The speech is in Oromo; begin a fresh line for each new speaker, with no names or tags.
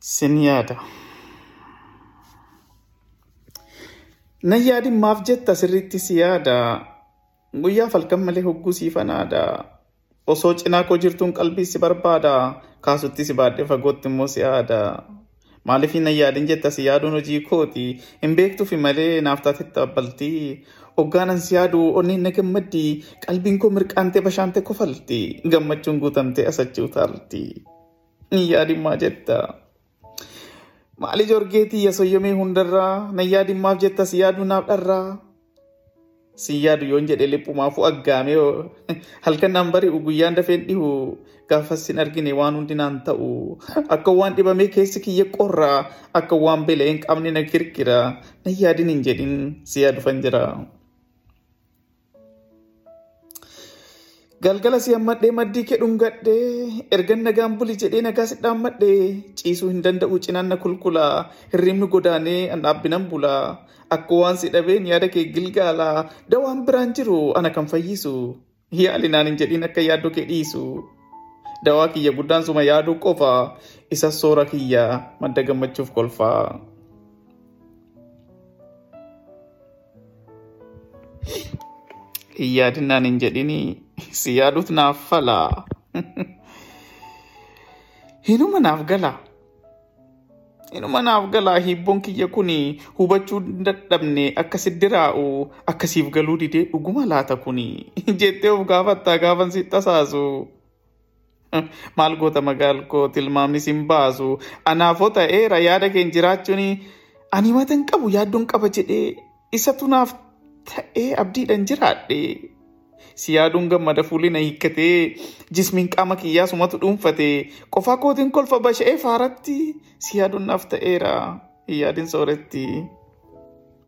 Sin yaada. Nan yaadin maaf jetta sirriitti si yaada. Guyyaa falkan malee hogguu siifanaadha. Osoo cinaa koo jirtuun qalbii si barbaada. Kaasutti si baadhee fagootti immoo si yaada. Maaliif nan yaadin jetta si yaaduun hojii kooti. Hin beektuufi malee naaf taatetti abbaltii. Hoggaanan si yaadu onneen na gammaddi. Qalbiin koo mirqaantee bashaantee kofalti. Gammachuun guutamtee asachii utaalti. Hin yaadin maa jetta. Maali jorgeetii yasoyyomee hundarraa nan yaadin maaf jetta si yaadu naaf dharraa. Si yaadu yoon jedhe liphumaafuu aggaamee halkan naan bari'u guyyaan dafeen dhihu gaafas sin argine waan hundi naan ta'u akka waan dhibamee keessi kiyya qorraa akka waan beela'ee hin qabne na kirkira nan yaadin hin jedhin si yaadu fan jira. Galgala si hammadhee maddii kee dhungadhee ergan nagaan buli jedhee nagaa si dhaammadhee ciisuu hin danda'u cinaan na kulkula. Hirribni godaanee an dhaabbinan bula. Akka waan si dhabeen yaada kee gilgaala dawaan biraan jiru ana kan fayyisu. Yaali naan hin jedhin akka yaaddoo kee dhiisu dawaa kiyya guddaan suma yaaduu qofa isa soora kiyya madda gammachuuf kolfaa. Yaadinnaan hin jedhini si yaaduut naaf fala. Hinuma naaf gala. Hinuma naaf gala hibboon kiyya kuni hubachuu dadhabne akka siddiraa'u akkasiif galuu didee dhuguma laata kuni jettee of gaafattaa gaafan si tasaasu. Maal goota magaal koo tilmaamni sin baasu anaafoo ta'eera yaada keen jiraachuun ani matan qabu yaaddoon qaba jedhee isatu naaf ta'ee abdiidhaan jiraadhe. Si yaaduun gammada fuulli na hiikkatee jismiin qaama kiyyaa sumatu dhuunfate qofaa kootiin kolfa basha'ee faaratti si yaaduun naaf ta'eera yaadin sooretti.